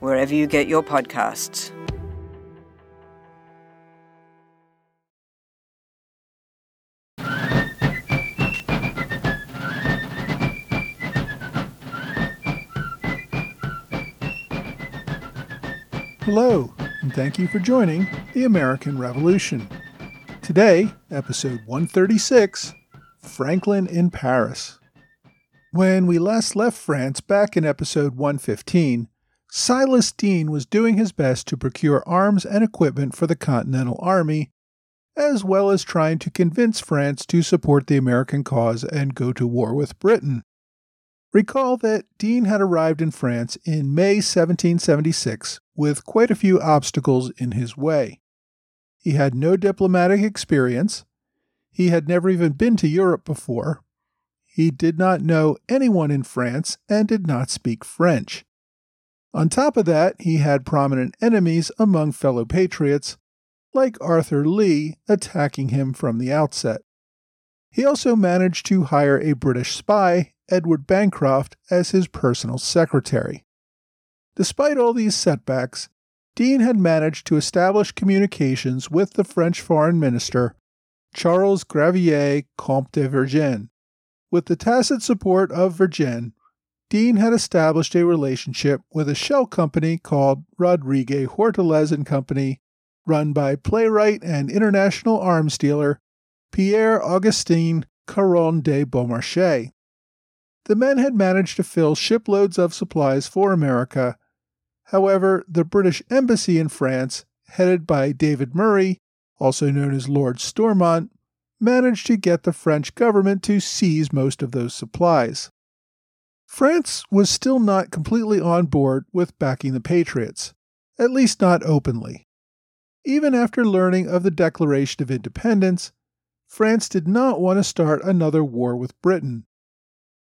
wherever you get your podcasts. Hello, and thank you for joining the American Revolution. Today, episode 136 Franklin in Paris. When we last left France back in episode 115, Silas Deane was doing his best to procure arms and equipment for the Continental Army, as well as trying to convince France to support the American cause and go to war with Britain. Recall that Deane had arrived in France in May 1776 with quite a few obstacles in his way. He had no diplomatic experience. He had never even been to Europe before. He did not know anyone in France and did not speak French. On top of that, he had prominent enemies among fellow patriots, like Arthur Lee, attacking him from the outset. He also managed to hire a British spy, Edward Bancroft, as his personal secretary. Despite all these setbacks, Deane had managed to establish communications with the French foreign minister, Charles Gravier Comte de Vergennes. With the tacit support of Vergennes, Deane had established a relationship with a shell company called Rodrigue Hortalez and Company, run by playwright and international arms dealer Pierre Augustin Caron de Beaumarchais. The men had managed to fill shiploads of supplies for America. However, the British embassy in France, headed by David Murray, also known as Lord Stormont, managed to get the French government to seize most of those supplies. France was still not completely on board with backing the Patriots, at least not openly. Even after learning of the Declaration of Independence, France did not want to start another war with Britain.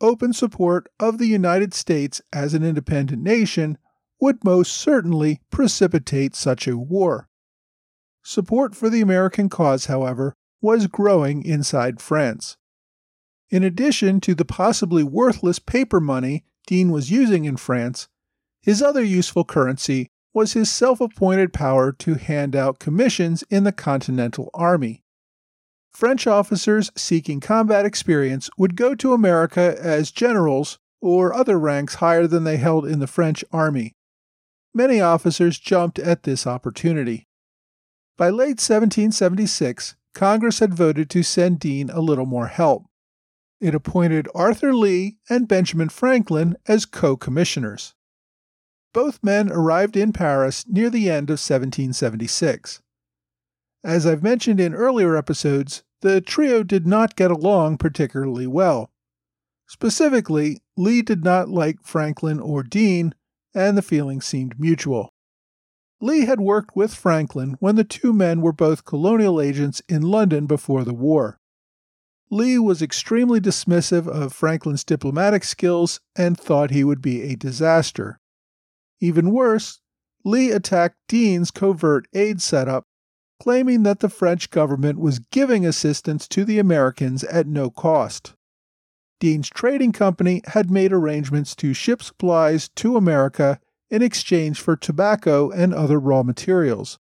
Open support of the United States as an independent nation would most certainly precipitate such a war. Support for the American cause, however, was growing inside France. In addition to the possibly worthless paper money Deane was using in France, his other useful currency was his self appointed power to hand out commissions in the Continental Army. French officers seeking combat experience would go to America as generals or other ranks higher than they held in the French army. Many officers jumped at this opportunity. By late 1776, Congress had voted to send Deane a little more help. It appointed Arthur Lee and Benjamin Franklin as co commissioners. Both men arrived in Paris near the end of 1776. As I've mentioned in earlier episodes, the trio did not get along particularly well. Specifically, Lee did not like Franklin or Deane, and the feeling seemed mutual. Lee had worked with Franklin when the two men were both colonial agents in London before the war. Lee was extremely dismissive of Franklin's diplomatic skills and thought he would be a disaster. Even worse, Lee attacked Deane's covert aid setup, claiming that the French government was giving assistance to the Americans at no cost. Deane's trading company had made arrangements to ship supplies to America in exchange for tobacco and other raw materials.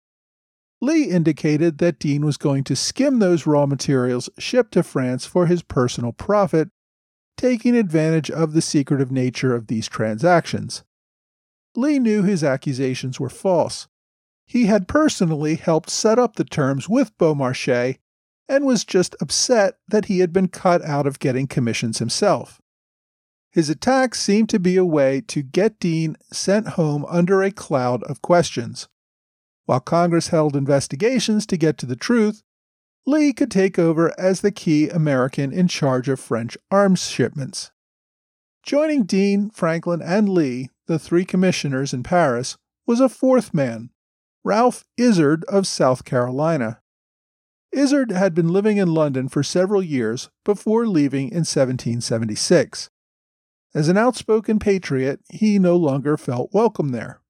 Lee indicated that Deane was going to skim those raw materials shipped to France for his personal profit, taking advantage of the secretive nature of these transactions. Lee knew his accusations were false. He had personally helped set up the terms with Beaumarchais and was just upset that he had been cut out of getting commissions himself. His attack seemed to be a way to get Deane sent home under a cloud of questions. While Congress held investigations to get to the truth, Lee could take over as the key American in charge of French arms shipments. Joining Deane, Franklin, and Lee, the three commissioners in Paris, was a fourth man, Ralph Izard of South Carolina. Izard had been living in London for several years before leaving in 1776. As an outspoken patriot, he no longer felt welcome there.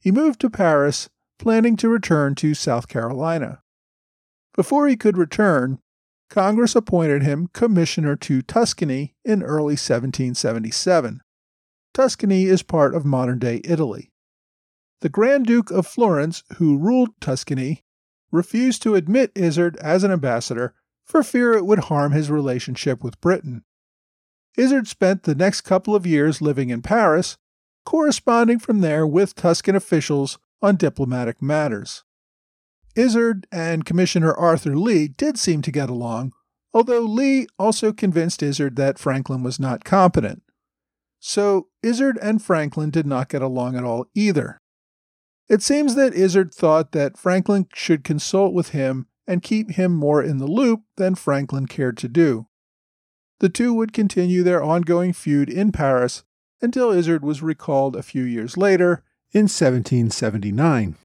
He moved to Paris, planning to return to South Carolina. Before he could return, Congress appointed him commissioner to Tuscany in early 1777. Tuscany is part of modern day Italy. The Grand Duke of Florence, who ruled Tuscany, refused to admit Izard as an ambassador for fear it would harm his relationship with Britain. Izard spent the next couple of years living in Paris, corresponding from there with Tuscan officials on diplomatic matters. Izard and Commissioner Arthur Lee did seem to get along, although Lee also convinced Izard that Franklin was not competent. So Izard and Franklin did not get along at all either. It seems that Izard thought that Franklin should consult with him and keep him more in the loop than Franklin cared to do. The two would continue their ongoing feud in Paris until Izard was recalled a few years later in 1779.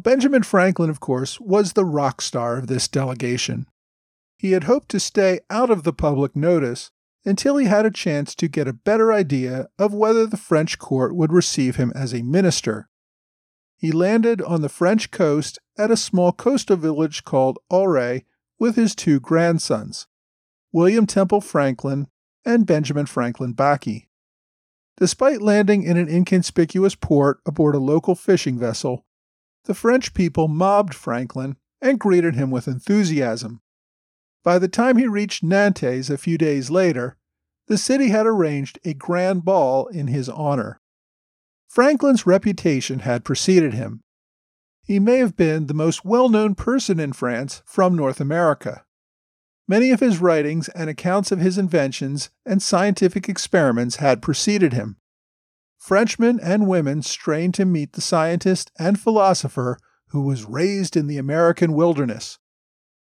Benjamin Franklin, of course, was the rock star of this delegation. He had hoped to stay out of the public notice until he had a chance to get a better idea of whether the French court would receive him as a minister. He landed on the French coast at a small coastal village called Auray with his two grandsons, William Temple Franklin and Benjamin Franklin Bache. Despite landing in an inconspicuous port aboard a local fishing vessel, the French people mobbed Franklin and greeted him with enthusiasm. By the time he reached Nantes a few days later, the city had arranged a grand ball in his honor. Franklin's reputation had preceded him. He may have been the most well known person in France from North America. Many of his writings and accounts of his inventions and scientific experiments had preceded him. Frenchmen and women strained to meet the scientist and philosopher who was raised in the American wilderness.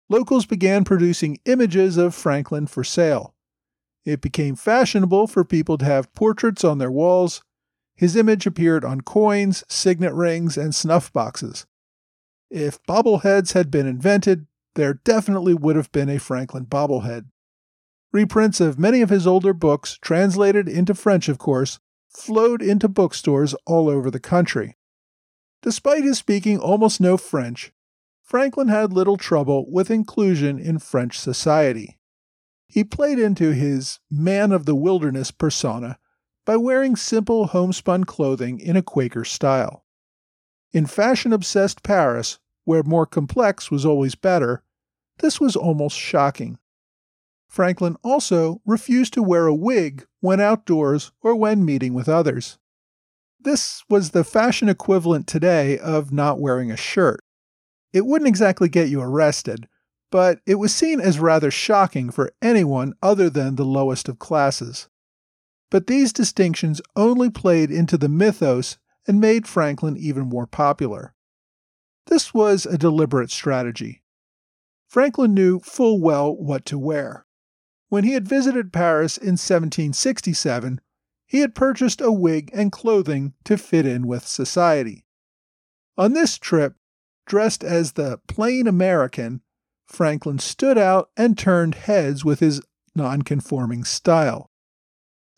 Locals began producing images of Franklin for sale. It became fashionable for people to have portraits on their walls his image appeared on coins, signet rings, and snuff boxes. If bobbleheads had been invented, there definitely would have been a Franklin bobblehead. Reprints of many of his older books, translated into French, of course, flowed into bookstores all over the country. Despite his speaking almost no French, Franklin had little trouble with inclusion in French society. He played into his man of the wilderness persona by wearing simple homespun clothing in a Quaker style. In fashion obsessed Paris, where more complex was always better, this was almost shocking. Franklin also refused to wear a wig when outdoors or when meeting with others. This was the fashion equivalent today of not wearing a shirt. It wouldn't exactly get you arrested, but it was seen as rather shocking for anyone other than the lowest of classes. But these distinctions only played into the mythos and made Franklin even more popular. This was a deliberate strategy. Franklin knew full well what to wear. When he had visited Paris in 1767, he had purchased a wig and clothing to fit in with society. On this trip, dressed as the plain American, Franklin stood out and turned heads with his nonconforming style.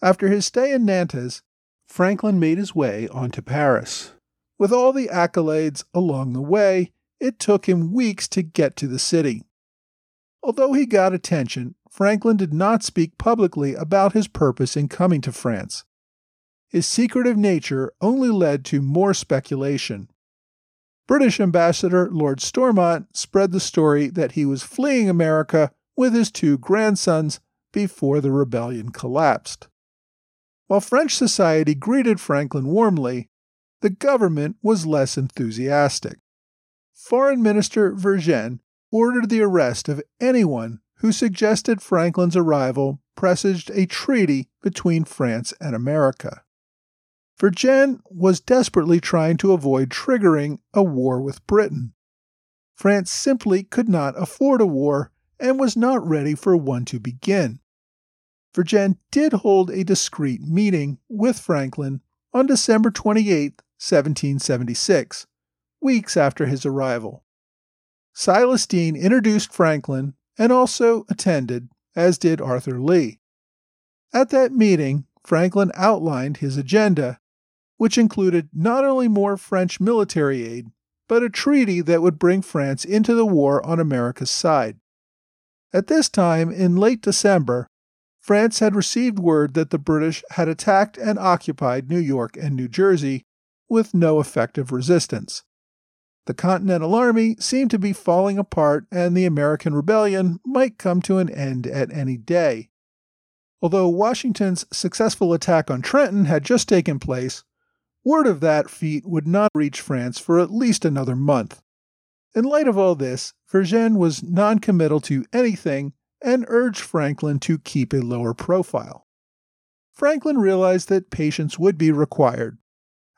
After his stay in Nantes, Franklin made his way on to Paris. With all the accolades along the way, it took him weeks to get to the city. Although he got attention, Franklin did not speak publicly about his purpose in coming to France. His secretive nature only led to more speculation. British Ambassador Lord Stormont spread the story that he was fleeing America with his two grandsons before the rebellion collapsed. While French society greeted Franklin warmly, the government was less enthusiastic. Foreign Minister Vergennes ordered the arrest of anyone who suggested Franklin's arrival presaged a treaty between France and America. Vergennes was desperately trying to avoid triggering a war with Britain. France simply could not afford a war and was not ready for one to begin. Vergennes did hold a discreet meeting with Franklin on December 28, 1776, weeks after his arrival. Silas Deane introduced Franklin and also attended, as did Arthur Lee. At that meeting, Franklin outlined his agenda, which included not only more French military aid, but a treaty that would bring France into the war on America's side. At this time, in late December, France had received word that the British had attacked and occupied New York and New Jersey with no effective resistance. The Continental Army seemed to be falling apart, and the American rebellion might come to an end at any day. Although Washington's successful attack on Trenton had just taken place, word of that feat would not reach France for at least another month. In light of all this, Vergennes was noncommittal to anything and urged Franklin to keep a lower profile. Franklin realized that patience would be required.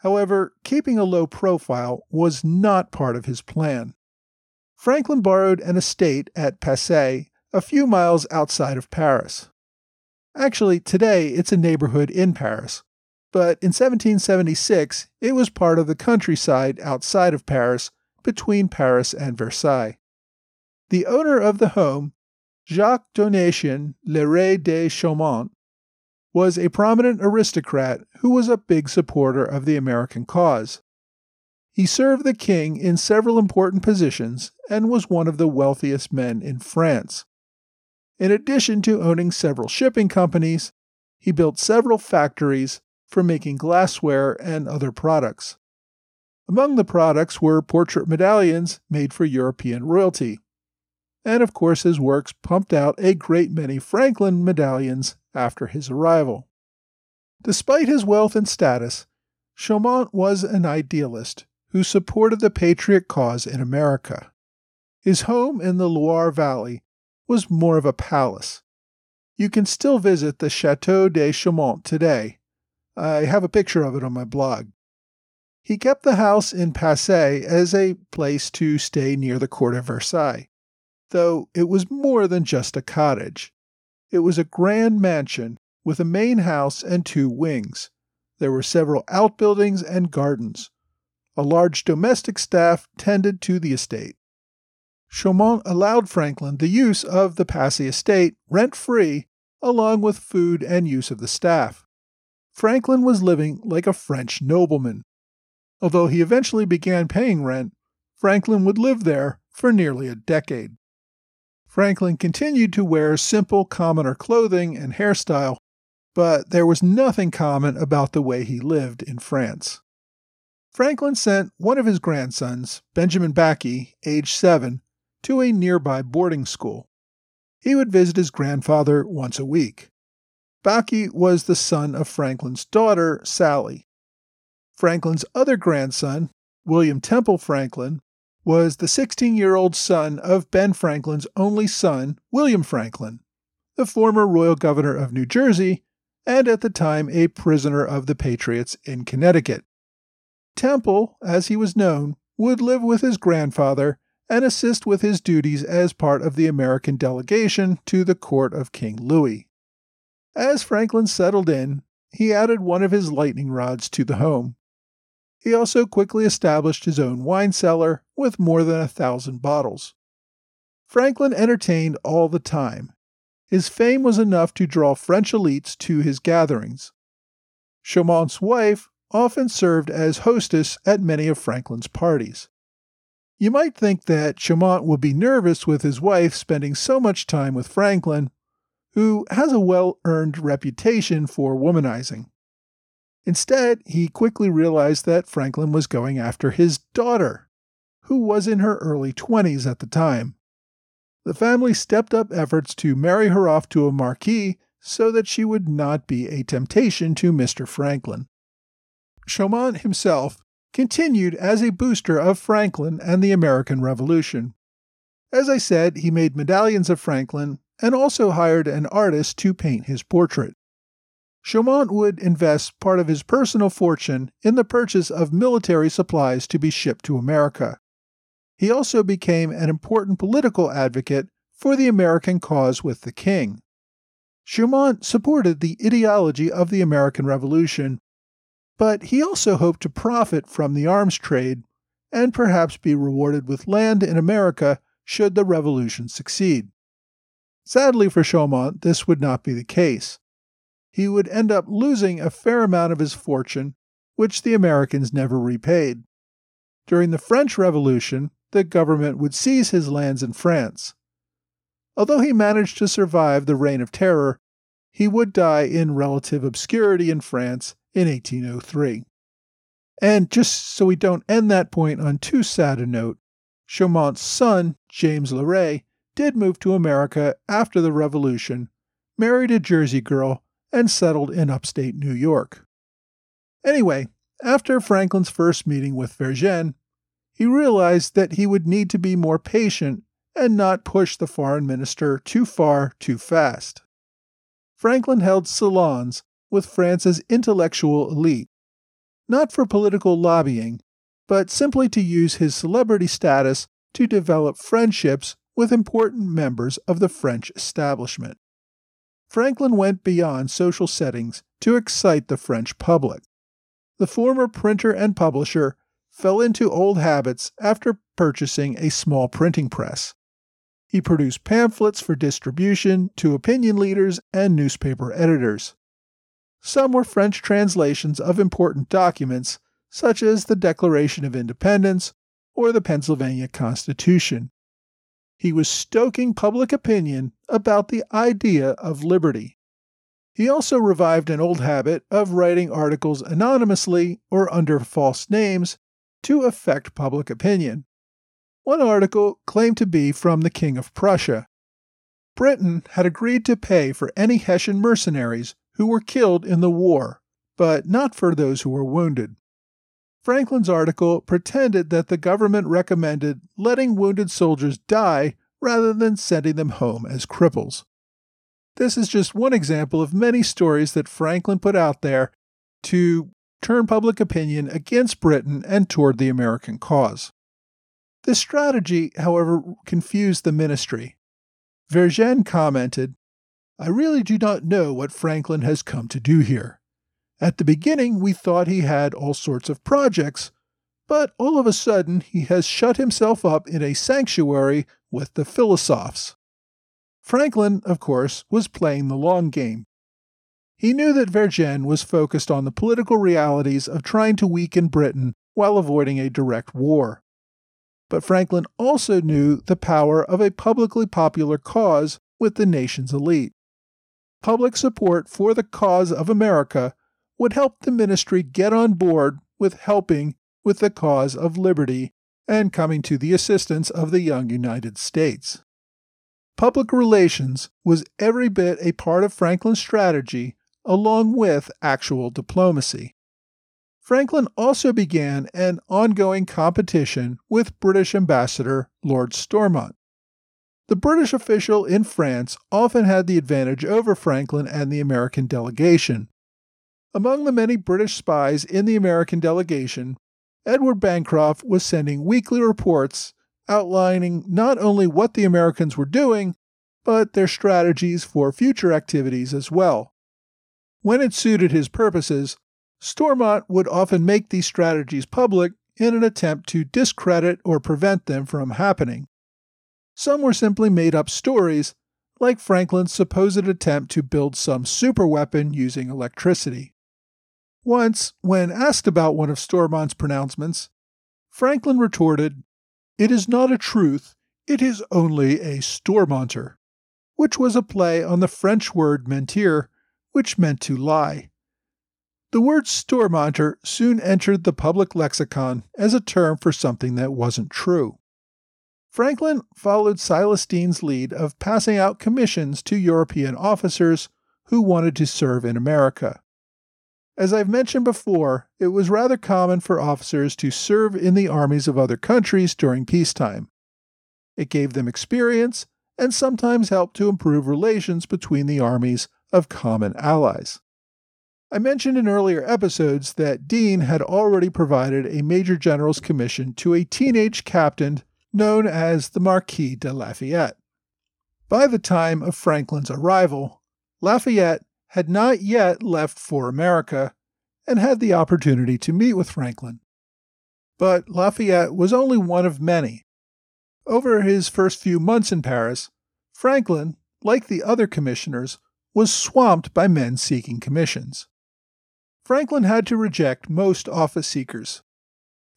However, keeping a low profile was not part of his plan. Franklin borrowed an estate at Passy, a few miles outside of Paris. Actually, today it's a neighborhood in Paris, but in 1776 it was part of the countryside outside of Paris, between Paris and Versailles. The owner of the home Jacques Donatien Leray de Chaumont was a prominent aristocrat who was a big supporter of the American cause. He served the king in several important positions and was one of the wealthiest men in France. In addition to owning several shipping companies, he built several factories for making glassware and other products. Among the products were portrait medallions made for European royalty and of course his works pumped out a great many Franklin medallions after his arrival. Despite his wealth and status, Chaumont was an idealist who supported the patriot cause in America. His home in the Loire Valley was more of a palace. You can still visit the Chateau de Chaumont today. I have a picture of it on my blog. He kept the house in Passy as a place to stay near the court of Versailles though it was more than just a cottage. It was a grand mansion with a main house and two wings. There were several outbuildings and gardens. A large domestic staff tended to the estate. Chaumont allowed Franklin the use of the Passy estate rent free, along with food and use of the staff. Franklin was living like a French nobleman. Although he eventually began paying rent, Franklin would live there for nearly a decade. Franklin continued to wear simple, commoner clothing and hairstyle, but there was nothing common about the way he lived in France. Franklin sent one of his grandsons, Benjamin Backy, age seven, to a nearby boarding school. He would visit his grandfather once a week. Backy was the son of Franklin's daughter, Sally. Franklin's other grandson, William Temple Franklin, was the 16 year old son of Ben Franklin's only son, William Franklin, the former royal governor of New Jersey and at the time a prisoner of the Patriots in Connecticut. Temple, as he was known, would live with his grandfather and assist with his duties as part of the American delegation to the court of King Louis. As Franklin settled in, he added one of his lightning rods to the home. He also quickly established his own wine cellar with more than a thousand bottles. Franklin entertained all the time. His fame was enough to draw French elites to his gatherings. Chaumont's wife often served as hostess at many of Franklin's parties. You might think that Chaumont would be nervous with his wife spending so much time with Franklin, who has a well earned reputation for womanizing. Instead, he quickly realized that Franklin was going after his daughter, who was in her early 20s at the time. The family stepped up efforts to marry her off to a marquis so that she would not be a temptation to Mr. Franklin. Chaumont himself continued as a booster of Franklin and the American Revolution. As I said, he made medallions of Franklin and also hired an artist to paint his portrait. Chaumont would invest part of his personal fortune in the purchase of military supplies to be shipped to America. He also became an important political advocate for the American cause with the king. Chaumont supported the ideology of the American Revolution, but he also hoped to profit from the arms trade and perhaps be rewarded with land in America should the revolution succeed. Sadly for Chaumont, this would not be the case. He would end up losing a fair amount of his fortune, which the Americans never repaid. During the French Revolution, the government would seize his lands in France. Although he managed to survive the Reign of Terror, he would die in relative obscurity in France in 1803. And just so we don't end that point on too sad a note, Chaumont's son, James Leray, did move to America after the Revolution, married a Jersey girl, and settled in upstate New York. Anyway, after Franklin's first meeting with Vergennes, he realized that he would need to be more patient and not push the foreign minister too far too fast. Franklin held salons with France's intellectual elite, not for political lobbying, but simply to use his celebrity status to develop friendships with important members of the French establishment. Franklin went beyond social settings to excite the French public. The former printer and publisher fell into old habits after purchasing a small printing press. He produced pamphlets for distribution to opinion leaders and newspaper editors. Some were French translations of important documents, such as the Declaration of Independence or the Pennsylvania Constitution. He was stoking public opinion about the idea of liberty. He also revived an old habit of writing articles anonymously or under false names to affect public opinion. One article claimed to be from the King of Prussia. Britain had agreed to pay for any Hessian mercenaries who were killed in the war, but not for those who were wounded. Franklin's article pretended that the government recommended letting wounded soldiers die rather than sending them home as cripples. This is just one example of many stories that Franklin put out there to turn public opinion against Britain and toward the American cause. This strategy, however, confused the ministry. Vergennes commented, I really do not know what Franklin has come to do here. At the beginning, we thought he had all sorts of projects, but all of a sudden he has shut himself up in a sanctuary with the philosophes. Franklin, of course, was playing the long game. He knew that Vergennes was focused on the political realities of trying to weaken Britain while avoiding a direct war. But Franklin also knew the power of a publicly popular cause with the nation's elite. Public support for the cause of America would help the ministry get on board with helping with the cause of liberty and coming to the assistance of the young United States. Public relations was every bit a part of Franklin's strategy, along with actual diplomacy. Franklin also began an ongoing competition with British Ambassador Lord Stormont. The British official in France often had the advantage over Franklin and the American delegation, among the many British spies in the American delegation, Edward Bancroft was sending weekly reports outlining not only what the Americans were doing, but their strategies for future activities as well. When it suited his purposes, Stormont would often make these strategies public in an attempt to discredit or prevent them from happening. Some were simply made up stories, like Franklin's supposed attempt to build some superweapon using electricity. Once, when asked about one of Stormont's pronouncements, Franklin retorted, It is not a truth, it is only a Stormonter, which was a play on the French word mentir, which meant to lie. The word Stormonter soon entered the public lexicon as a term for something that wasn't true. Franklin followed Silas Deane's lead of passing out commissions to European officers who wanted to serve in America. As I've mentioned before, it was rather common for officers to serve in the armies of other countries during peacetime. It gave them experience and sometimes helped to improve relations between the armies of common allies. I mentioned in earlier episodes that Deane had already provided a Major General's commission to a teenage captain known as the Marquis de Lafayette. By the time of Franklin's arrival, Lafayette had not yet left for America, and had the opportunity to meet with Franklin. But Lafayette was only one of many. Over his first few months in Paris, Franklin, like the other commissioners, was swamped by men seeking commissions. Franklin had to reject most office seekers.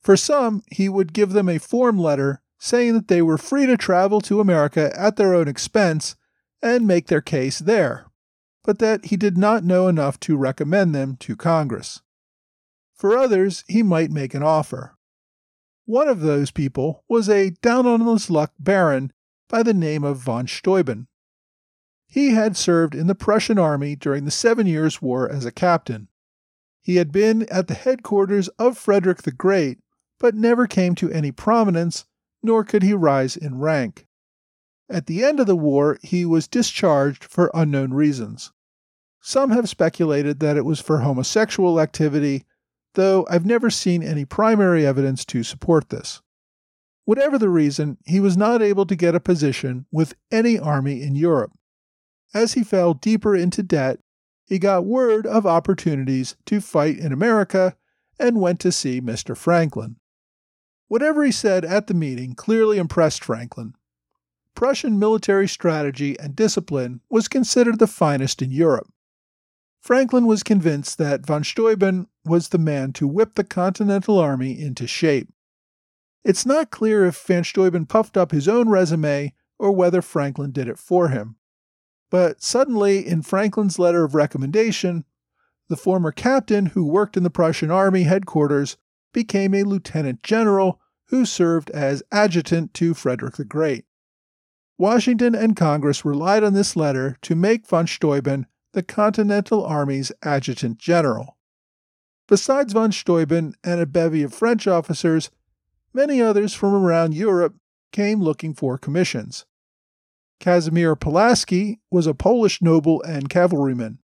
For some, he would give them a form letter saying that they were free to travel to America at their own expense and make their case there, but that he did not know enough to recommend them to Congress. For others, he might make an offer. One of those people was a down on his luck baron by the name of von Steuben. He had served in the Prussian army during the Seven Years' War as a captain. He had been at the headquarters of Frederick the Great, but never came to any prominence, nor could he rise in rank. At the end of the war, he was discharged for unknown reasons. Some have speculated that it was for homosexual activity, though I've never seen any primary evidence to support this. Whatever the reason, he was not able to get a position with any army in Europe. As he fell deeper into debt, he got word of opportunities to fight in America and went to see Mr. Franklin. Whatever he said at the meeting clearly impressed Franklin. Prussian military strategy and discipline was considered the finest in Europe. Franklin was convinced that von Steuben was the man to whip the Continental Army into shape. It's not clear if von Steuben puffed up his own resume or whether Franklin did it for him. But suddenly, in Franklin's letter of recommendation, the former captain who worked in the Prussian army headquarters became a lieutenant general who served as adjutant to Frederick the Great. Washington and Congress relied on this letter to make von Steuben the Continental Army's adjutant general. Besides von Steuben and a bevy of French officers, many others from around Europe came looking for commissions. Casimir Pulaski was a Polish noble and cavalryman.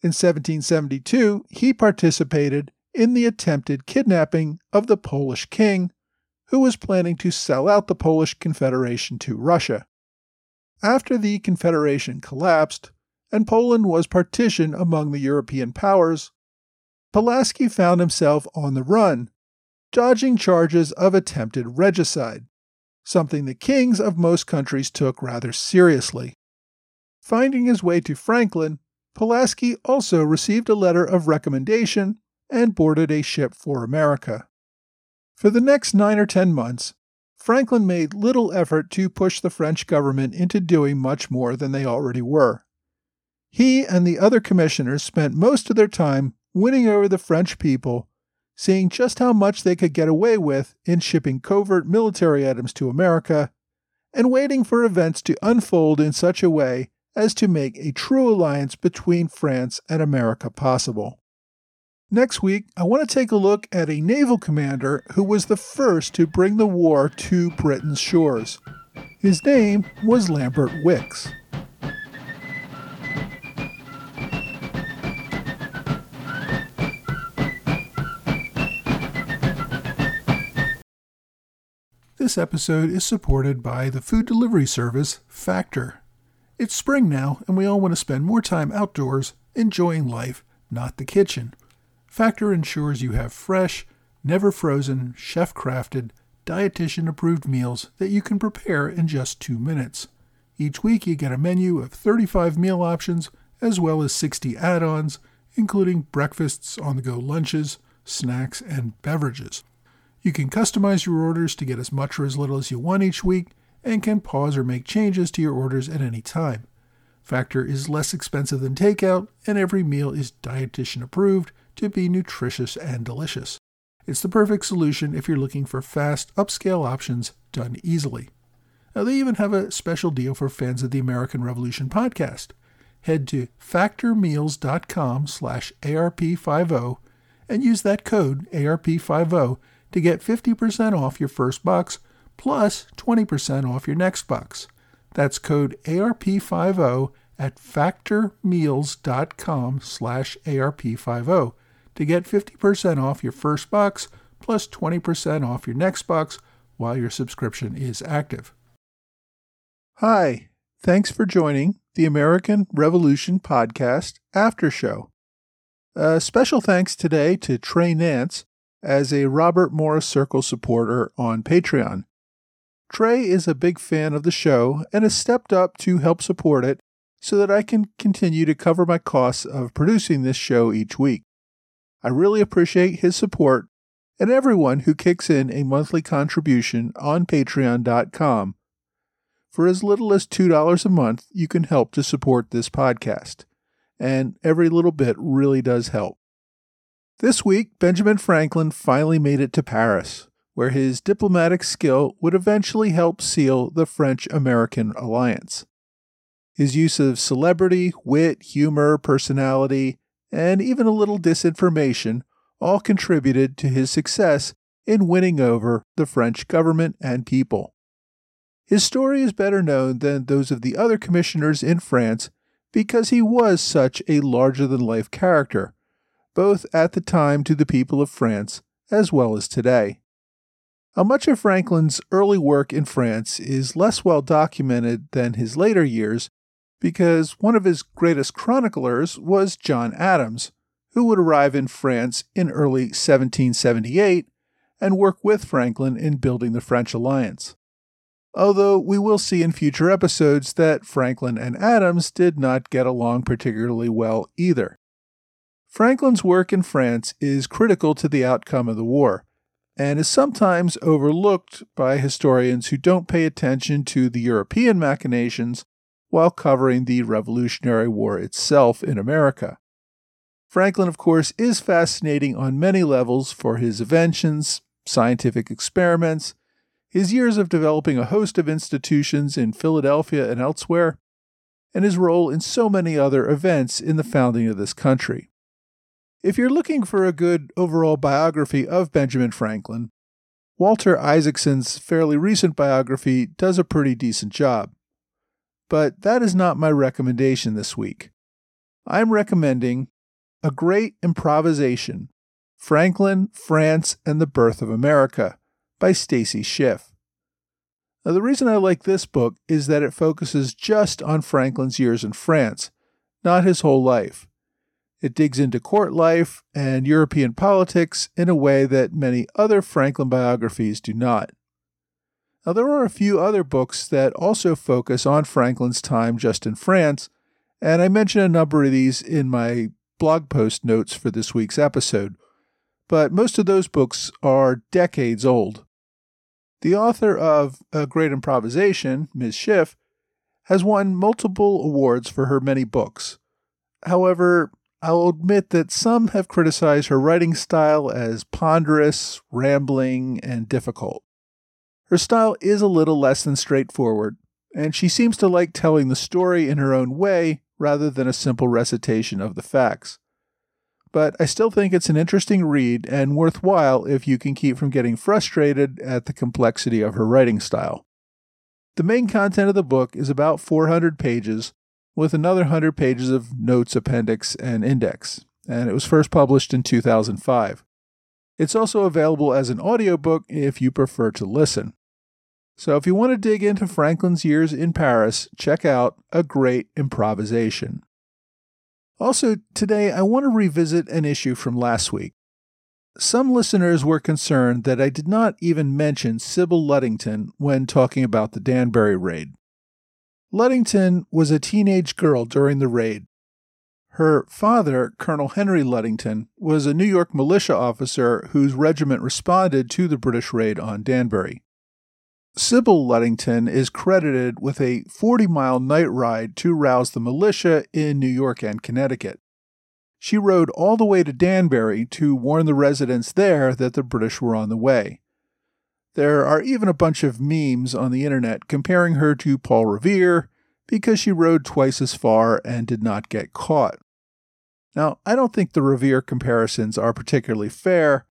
In 1772, he participated in the attempted kidnapping of the Polish king, who was planning to sell out the Polish Confederation to Russia. After the Confederation collapsed and Poland was partitioned among the European powers, Pulaski found himself on the run, dodging charges of attempted regicide something the kings of most countries took rather seriously. Finding his way to Franklin, Pulaski also received a letter of recommendation and boarded a ship for America. For the next nine or ten months, Franklin made little effort to push the French government into doing much more than they already were. He and the other commissioners spent most of their time winning over the French people seeing just how much they could get away with in shipping covert military items to America, and waiting for events to unfold in such a way as to make a true alliance between France and America possible. Next week, I want to take a look at a naval commander who was the first to bring the war to Britain's shores. His name was Lambert Wickes. This episode is supported by the food delivery service Factor. It's spring now, and we all want to spend more time outdoors enjoying life, not the kitchen. Factor ensures you have fresh, never frozen, chef crafted, dietitian approved meals that you can prepare in just two minutes. Each week, you get a menu of 35 meal options as well as 60 add ons, including breakfasts, on the go lunches, snacks, and beverages. You can customize your orders to get as much or as little as you want each week and can pause or make changes to your orders at any time. Factor is less expensive than takeout, and every meal is dietitian approved to be nutritious and delicious. It's the perfect solution if you're looking for fast, upscale options done easily. Now, they even have a special deal for fans of the American Revolution podcast. Head to factormeals.com slash ARP50 and use that code ARP50 to get 50% off your first box plus 20% off your next box. That's code ARP50 at factormeals.com slash ARP50 to get 50% off your first box plus 20% off your next box while your subscription is active. Hi, thanks for joining the American Revolution Podcast After Show. A special thanks today to Trey Nance as a Robert Morris Circle supporter on Patreon. Trey is a big fan of the show and has stepped up to help support it so that I can continue to cover my costs of producing this show each week. I really appreciate his support and everyone who kicks in a monthly contribution on patreon.com. For as little as $2 a month, you can help to support this podcast, and every little bit really does help. This week, Benjamin Franklin finally made it to Paris, where his diplomatic skill would eventually help seal the French American alliance. His use of celebrity, wit, humor, personality, and even a little disinformation all contributed to his success in winning over the French government and people. His story is better known than those of the other commissioners in France because he was such a larger than life character, both at the time to the people of France as well as today. Now, much of Franklin's early work in France is less well documented than his later years because one of his greatest chroniclers was John Adams, who would arrive in France in early 1778 and work with Franklin in building the French alliance. Although we will see in future episodes that Franklin and Adams did not get along particularly well either. Franklin's work in France is critical to the outcome of the war and is sometimes overlooked by historians who don't pay attention to the European machinations while covering the Revolutionary War itself in America. Franklin, of course, is fascinating on many levels for his inventions, scientific experiments, his years of developing a host of institutions in Philadelphia and elsewhere, and his role in so many other events in the founding of this country. If you're looking for a good overall biography of Benjamin Franklin, Walter Isaacson's fairly recent biography does a pretty decent job. But that is not my recommendation this week. I'm recommending a Great Improvisation Franklin, France, and the Birth of America by Stacy Schiff. Now, the reason I like this book is that it focuses just on Franklin's years in France, not his whole life. It digs into court life and European politics in a way that many other Franklin biographies do not. Now, there are a few other books that also focus on Franklin's time just in France, and I mention a number of these in my blog post notes for this week's episode, but most of those books are decades old. The author of A Great Improvisation, Ms. Schiff, has won multiple awards for her many books. However, I'll admit that some have criticized her writing style as ponderous, rambling, and difficult. Her style is a little less than straightforward, and she seems to like telling the story in her own way rather than a simple recitation of the facts. But I still think it's an interesting read and worthwhile if you can keep from getting frustrated at the complexity of her writing style. The main content of the book is about 400 pages, with another 100 pages of notes, appendix, and index, and it was first published in 2005. It's also available as an audiobook if you prefer to listen. So if you want to dig into Franklin's years in Paris, check out A Great Improvisation. Also, today I want to revisit an issue from last week. Some listeners were concerned that I did not even mention Sybil Ludington when talking about the Danbury raid. Ludington was a teenage girl during the raid. Her father, Colonel Henry Ludington, was a New York militia officer whose regiment responded to the British raid on Danbury. Sybil Ludington is credited with a 40 mile night ride to rouse the militia in New York and Connecticut. She rode all the way to Danbury to warn the residents there that the British were on the way. There are even a bunch of memes on the internet comparing her to Paul Revere because she rode twice as far and did not get caught. Now, I don't think the Revere comparisons are particularly fair,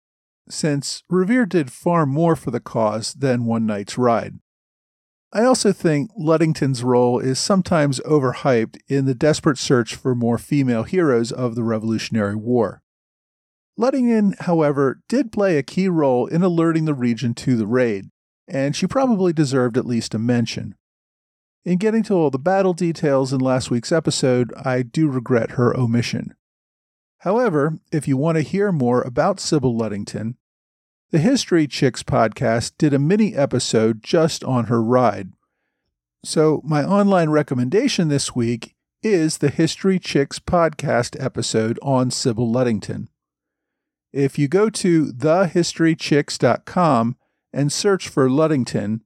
since Revere did far more for the cause than one night's ride. I also think Ludington's role is sometimes overhyped in the desperate search for more female heroes of the Revolutionary War. Ludington, however, did play a key role in alerting the region to the raid, and she probably deserved at least a mention. In getting to all the battle details in last week's episode, I do regret her omission. However, if you want to hear more about Sybil Ludington, the History Chicks podcast did a mini episode just on her ride. So, my online recommendation this week is the History Chicks podcast episode on Sybil Ludington. If you go to thehistorychicks.com and search for Ludington,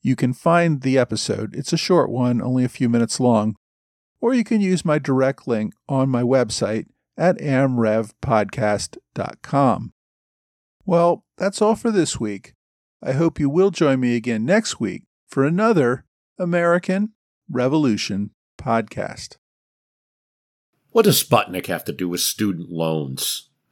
you can find the episode. It's a short one, only a few minutes long. Or you can use my direct link on my website at amrevpodcast.com. Well, that's all for this week. I hope you will join me again next week for another American Revolution podcast. What does Sputnik have to do with student loans?